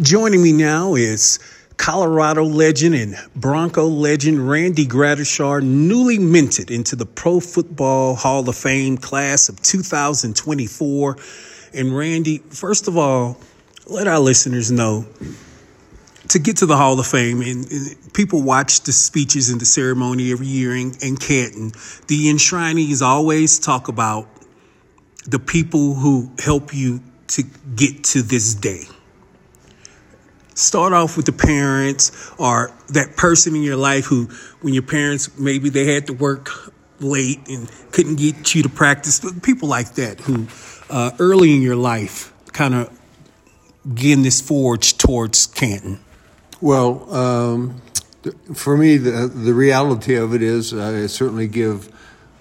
Joining me now is Colorado legend and Bronco legend Randy Gradishar, newly minted into the Pro Football Hall of Fame class of 2024. And Randy, first of all, let our listeners know to get to the Hall of Fame, and, and people watch the speeches and the ceremony every year in, in Canton. The enshrinees always talk about the people who help you to get to this day start off with the parents or that person in your life who when your parents maybe they had to work late and couldn't get you to practice people like that who uh, early in your life kind of getting this forge towards canton? Well um, for me the, the reality of it is i certainly give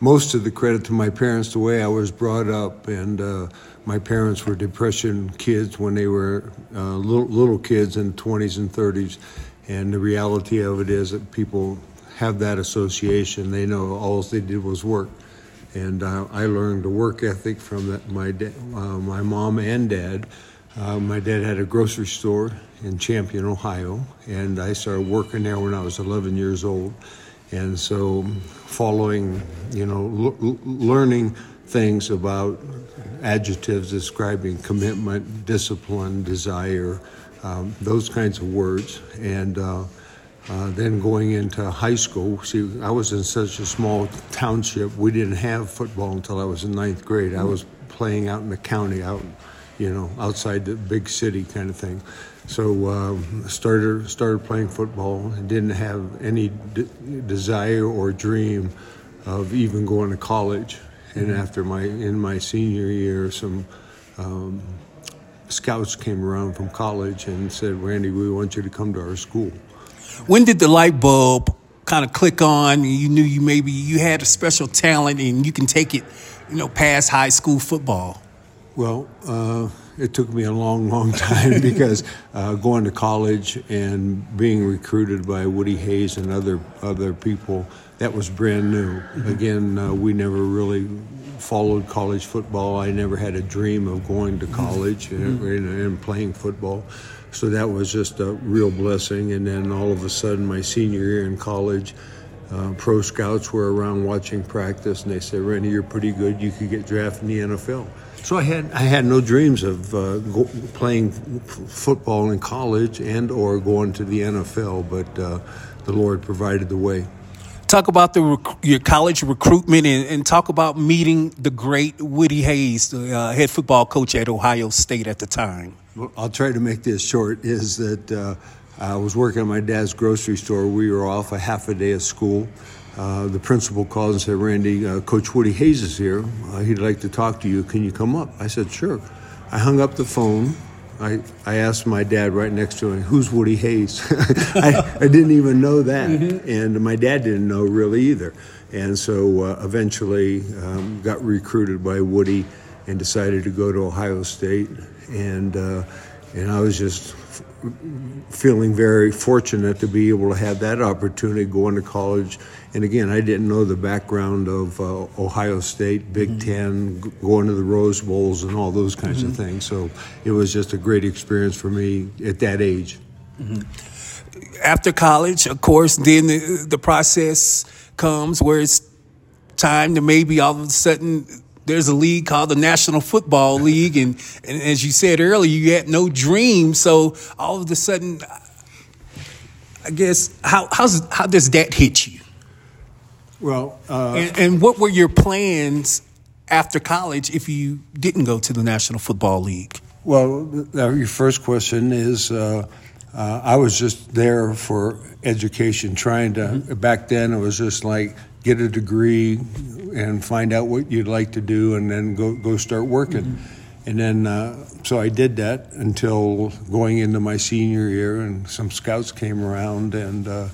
most of the credit to my parents the way i was brought up and uh, my parents were depression kids when they were uh, little, little kids in the 20s and 30s and the reality of it is that people have that association they know all they did was work and uh, I learned the work ethic from that, my da- uh, my mom and dad. Uh, my dad had a grocery store in Champion, Ohio, and I started working there when I was 11 years old. And so, following, you know, l- learning things about adjectives describing commitment, discipline, desire, um, those kinds of words. And uh, uh, then going into high school, see, I was in such a small township, we didn't have football until I was in ninth grade. I was playing out in the county, out, you know, outside the big city kind of thing. So um, started started playing football and didn't have any de- desire or dream of even going to college and after my in my senior year, some um, scouts came around from college and said, "Randy, we want you to come to our school." When did the light bulb kind of click on? You knew you maybe you had a special talent and you can take it, you know, past high school football. Well, uh, it took me a long, long time because uh, going to college and being recruited by Woody Hayes and other other people that was brand new. Again, uh, we never really followed college football. I never had a dream of going to college and, and, playing football. So that was just a real blessing. And then all of a sudden, my senior year in college, uh, pro scouts were around watching practice, and they said, "Randy, you're pretty good. You could get drafted in the NFL." So I had I had no dreams of uh, go, playing f- football in college and or going to the NFL, but uh, the Lord provided the way talk about the rec- your college recruitment and, and, talk about meeting the great Woody Hayes, the uh, head football coach at Ohio State at the time. Well, I'll try to make this short. Is that uh, I was working at my dad's grocery store. We were off a half a day of school. Uh, the principal called and said, "Randy, uh, Coach Woody Hayes is here. Uh, he'd like to talk to you. Can you come up?" I said, "Sure." I hung up the phone I, I asked my dad right next to him, who's Woody Hayes? I, I, didn't even know that. Mm-hmm. And my dad didn't know really either. And so uh, eventually um, got recruited by Woody and decided to go to Ohio State. And, uh, and I was just feeling very fortunate to be able to have that opportunity going to college. And again, I didn't know the background of uh, Ohio State, Big mm-hmm. Ten, going to the Rose Bowls, and all those kinds mm-hmm. of things. So it was just a great experience for me at that age. Mm-hmm. After college, of course, then the, the process comes where it's time to maybe all of a sudden there's a league called the National Football League, and, and as you said earlier, you had no dream. So all of a sudden, I guess how how's how does that hit you? Well, uh, and, and, what were your plans after college if you didn't go to the National Football League? Well, your first question is. Uh, uh, I was just there for education, trying to. Mm-hmm. Back then, it was just like get a degree, and find out what you'd like to do and then go, go start working. Mm-hmm. And then, uh, so I did that until going into my senior year, and some scouts came around, and uh,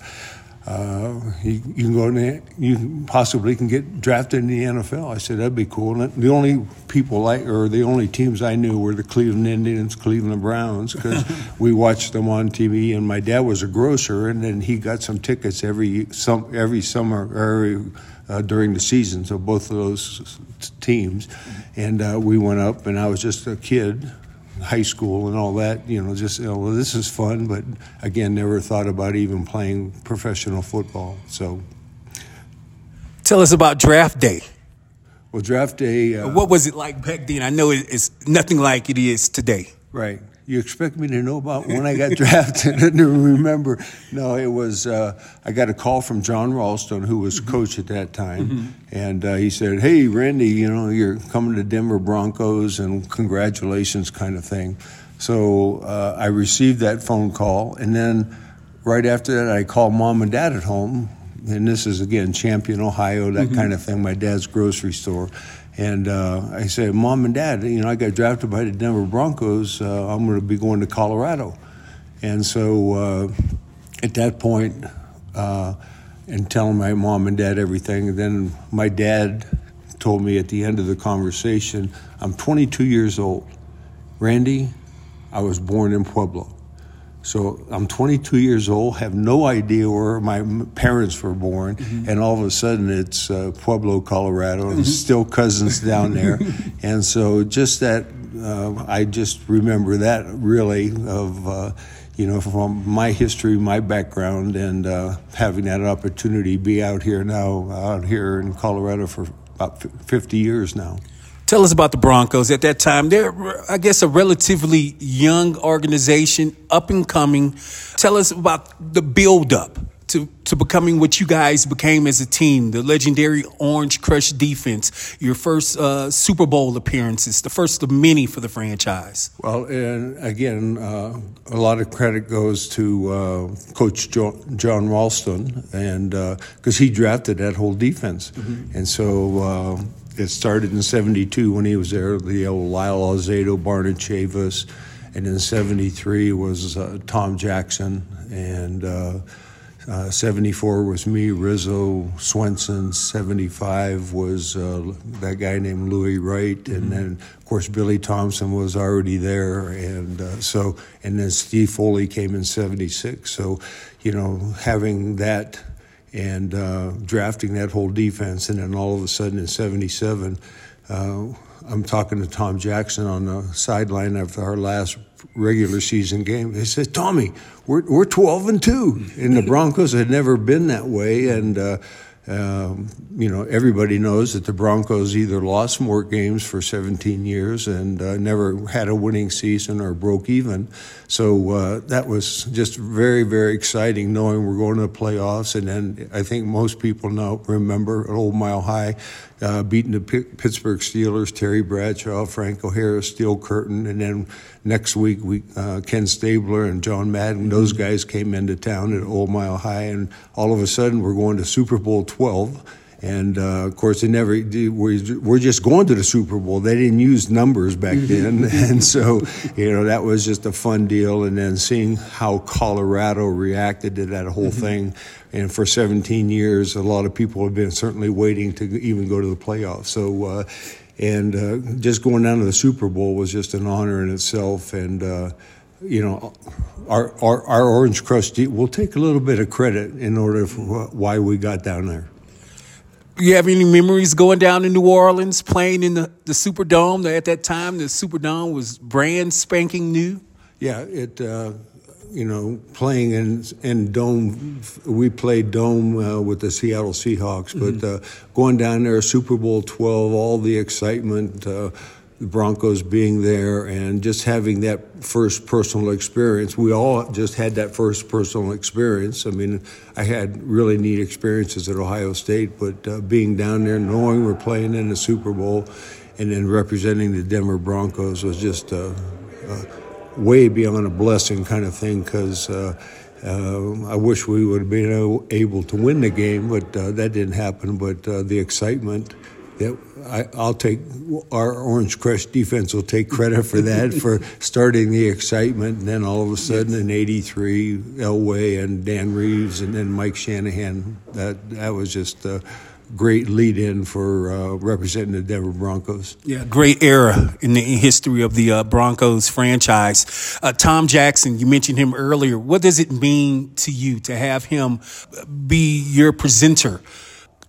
uh, you, you, can go in, you possibly can get drafted in the NFL. I said that'd be cool. And the only people like, or the only teams I knew were the Cleveland Indians, Cleveland Browns, because we watched them on TV. And my dad was a grocer, and then he got some tickets every some every summer, every uh, during the seasons of both of those teams. And uh, we went up, and I was just a kid, high school and all that. You know, just you know, well, this is fun, but again, never thought about even playing professional football. So, tell us about draft day. Well, draft day. Uh, what was it like back then? I know it's nothing like it is today. Right. You expect me to know about when I got drafted and to remember? No, it was. Uh, I got a call from John Ralston, who was mm-hmm. coach at that time, mm-hmm. and uh, he said, "Hey, Randy, you know you're coming to Denver Broncos, and congratulations, kind of thing." So uh, I received that phone call, and then right after that, I called mom and dad at home, and this is again Champion, Ohio, that mm-hmm. kind of thing. My dad's grocery store, and uh, I said, Mom and Dad, you know, I got drafted by the Denver Broncos. Uh, I'm going to be going to Colorado. And so uh, at that point, uh, and telling my mom and dad everything, then my dad told me at the end of the conversation, I'm 22 years old. Randy, I was born in Pueblo. So I'm 22 years old, have no idea where my parents were born, mm-hmm. and all of a sudden it's uh, Pueblo, Colorado, and mm-hmm. still cousins down there. and so just that, uh, I just remember that really of, uh, you know, from my history, my background, and uh, having that opportunity be out here now, out here in Colorado for about 50 years now. Tell us about the Broncos at that time. They're, I guess, a relatively young organization, up and coming. Tell us about the build up to, to becoming what you guys became as a team, the legendary Orange Crush defense, your first uh, Super Bowl appearances, the first of many for the franchise. Well, and again, uh, a lot of credit goes to uh, Coach John, John Ralston, and because uh, he drafted that whole defense. Mm-hmm. And so uh, it started in 72 when he was there, the old Lyle Alzado, Barnard Chavous. And in 73 was uh, Tom Jackson. And uh, uh, 74 was me, Rizzo, Swenson. 75 was uh, that guy named Louis Wright. Mm-hmm. And then, of course, Billy Thompson was already there. And uh, so, and then Steve Foley came in 76. So, you know, having that – and uh, drafting that whole defense. And then all of a sudden in 77, uh, I'm talking to Tom Jackson on the sideline after our last regular season game. He said, Tommy, we're, we're 12 and 2. And the Broncos had never been that way. And, uh, um, you know, everybody knows that the Broncos either lost more games for 17 years and uh, never had a winning season or broke even. So uh, that was just very, very exciting knowing we're going to the playoffs. And then I think most people know remember at Old Mile High uh, beating the P- Pittsburgh Steelers, Terry Bradshaw, Franco Harris, Steel Curtain, and then next week we uh, Ken Stabler and John Madden. Those guys came into town at Old Mile High, and all of a sudden we're going to Super Bowl 12 and uh, of course, they never. We're just going to the Super Bowl. They didn't use numbers back mm-hmm. then, and so you know that was just a fun deal. And then seeing how Colorado reacted to that whole mm-hmm. thing, and for 17 years, a lot of people have been certainly waiting to even go to the playoffs. So. Uh, and uh, just going down to the Super Bowl was just an honor in itself, and uh, you know, our, our, our Orange Crush, we'll take a little bit of credit in order for why we got down there you have any memories going down to New Orleans, playing in the, the Superdome? At that time, the Superdome was brand spanking new. Yeah, it. Uh, you know, playing in in dome, we played dome uh, with the Seattle Seahawks, but mm-hmm. uh, going down there, Super Bowl twelve, all the excitement uh, the Broncos being there and just having that first personal experience. We all just had that first personal experience. I mean, I had really neat experiences at Ohio State, but uh, being down there, knowing we're playing in the Super Bowl, and then representing the Denver Broncos was just a, uh, way beyond a blessing kind of thing because. Uh, uh, I wish we would have been able to win the game, but uh, that didn't happen. But the excitement, that I, will take our Orange Crush defense will take credit for that for starting the excitement, and then all of a sudden in '83, Elway and Dan Reeves, and then Mike Shanahan. That that was just a great lead-in for uh, representing the Denver Broncos. Yeah, great era in the history of the uh, Broncos franchise. Uh, Tom Jackson, you mentioned him earlier. What does it mean to you to have him be your presenter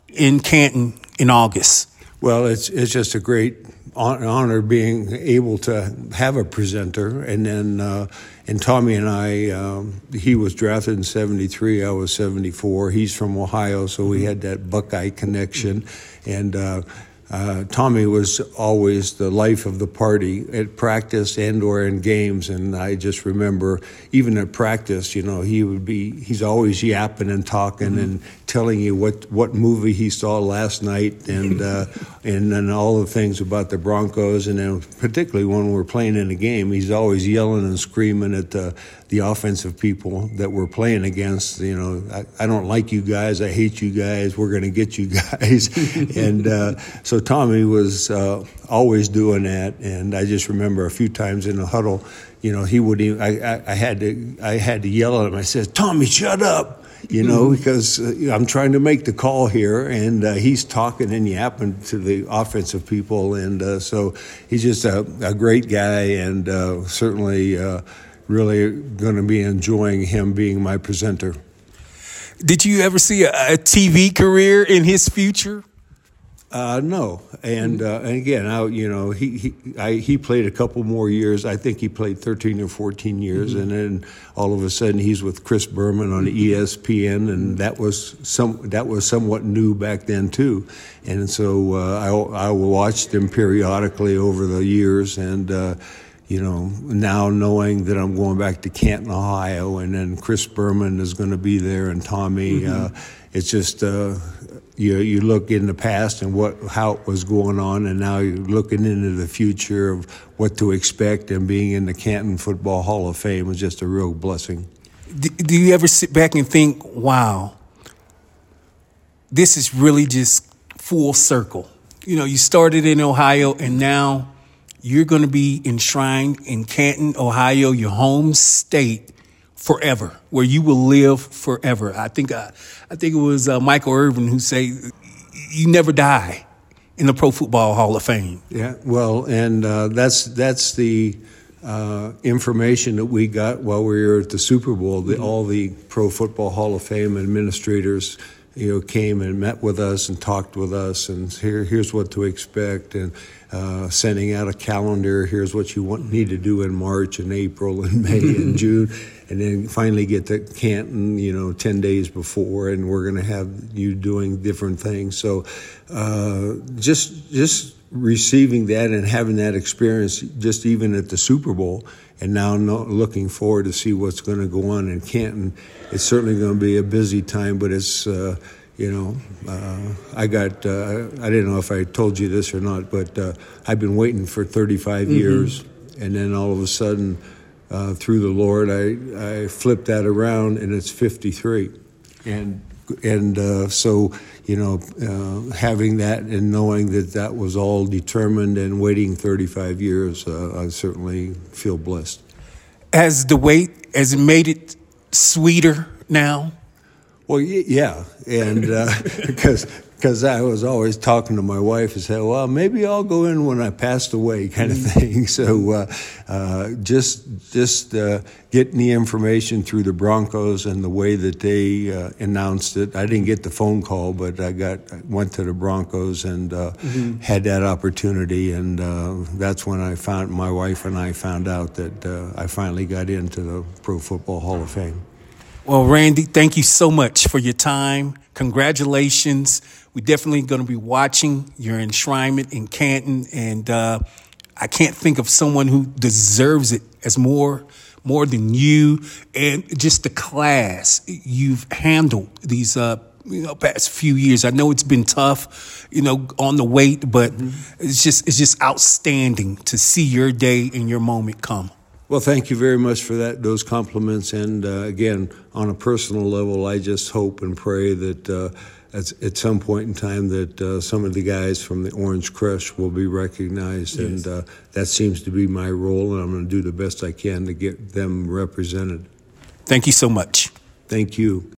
in Canton in August? Well, it's it's just a great honor being able to have a presenter. And then, uh, and Tommy and I, um, he was drafted in 73, I was 74. He's from Ohio, so we had that Buckeye connection. And, uh, uh, Tommy was always the life of the party at practice and or in games, and I just remember even at practice, you know, he would be he's always yapping and talking mm-hmm. and telling you what, what movie he saw last night and uh, and then all the things about the Broncos, and then particularly when we're playing in a game, he's always yelling and screaming at the the offensive people that we're playing against. You know, I, I don't like you guys, I hate you guys, we're going to get you guys, and uh, so so Tommy was uh, always doing that, and I just remember a few times in the huddle, you know, he would. Even, I, I, I had to I had to yell at him. I said, "Tommy, shut up." you know, mm-hmm. because uh, I'm trying to make the call here, and uh, he's talking and yapping to the offensive people, and uh, so he's just a, a great guy, and uh, certainly uh, really going to be enjoying him being my presenter. Did you ever see a, a TV career in his future? Uh, no, and uh, and again, I, you know, he he I, he played a couple more years. I think he played thirteen or fourteen years, mm-hmm. and then all of a sudden he's with Chris Berman on ESPN, and that was some that was somewhat new back then too. And so uh, I I watched him periodically over the years, and uh, you know, now knowing that I'm going back to Canton, Ohio, and then Chris Berman is going to be there, and Tommy, mm-hmm. uh, it's just uh, you you look in the past and what how it was going on, and now you're looking into the future of what to expect, and being in the Canton Football Hall of Fame was just a real blessing. Do, do you ever sit back and think, "Wow, this is really just full circle"? You know, you started in Ohio, and now you're going to be enshrined in Canton, Ohio, your home state forever, where you will live forever. I think uh, I think it was uh, Michael Irvin who say you never die in the Pro Football Hall of Fame. Yeah, well, and uh, that's that's the uh, information that we got while we were at the Super Bowl. The, mm-hmm. All the Pro Football Hall of Fame administrators you know, came and met with us and talked with us, and here, here's what to expect, and uh, sending out a calendar. Here's what you want, need to do in March and April and May and June, and then finally get to Canton, you know, ten days before, and we're going to have you doing different things. So, uh, just just receiving that and having that experience, just even at the Super Bowl and now looking forward to see what's going to go on in Canton. It's certainly going to be a busy time, but it's uh, you know uh, I got uh, I didn't know if I told you this or not, but uh, I've been waiting for 35 mm-hmm. years, and then all of a sudden. Uh, through the Lord, I, I flipped that around and it's 53. And and uh, so you know uh, having that and knowing that that was all determined and waiting 35 years uh, i certainly feel blessed. Has the wait has it made it sweeter now? Well yeah. And because uh, because I was always talking to my wife and said, "Well, maybe I'll go in when I passed away," kind of mm-hmm. thing. So uh, uh, just just uh, getting the information through the Broncos and the way that they uh, announced it. I didn't get the phone call, but I got went to the Broncos and uh, mm-hmm. had that opportunity, and uh, that's when I found my wife and I found out that I finally got into the Pro Football Hall of Fame. Well, Randy, thank you so much for your time. Congratulations. We're definitely going to be watching your enshrinement in Canton, and uh, I can't think of someone who deserves it as more more than you and just the class you've handled these uh, you know past few years. I know it's been tough, you know, on the wait, but mm-hmm. it's just it's just outstanding to see your day and your moment come. Well, thank you very much for that, those compliments. And uh, again, on a personal level, I just hope and pray that uh, at, at, some point in time that uh, some of the guys from the Orange Crush will be recognized, yes. and uh, that seems to be my role. And I'm going to do the best I can to get them represented. Thank you so much. Thank you.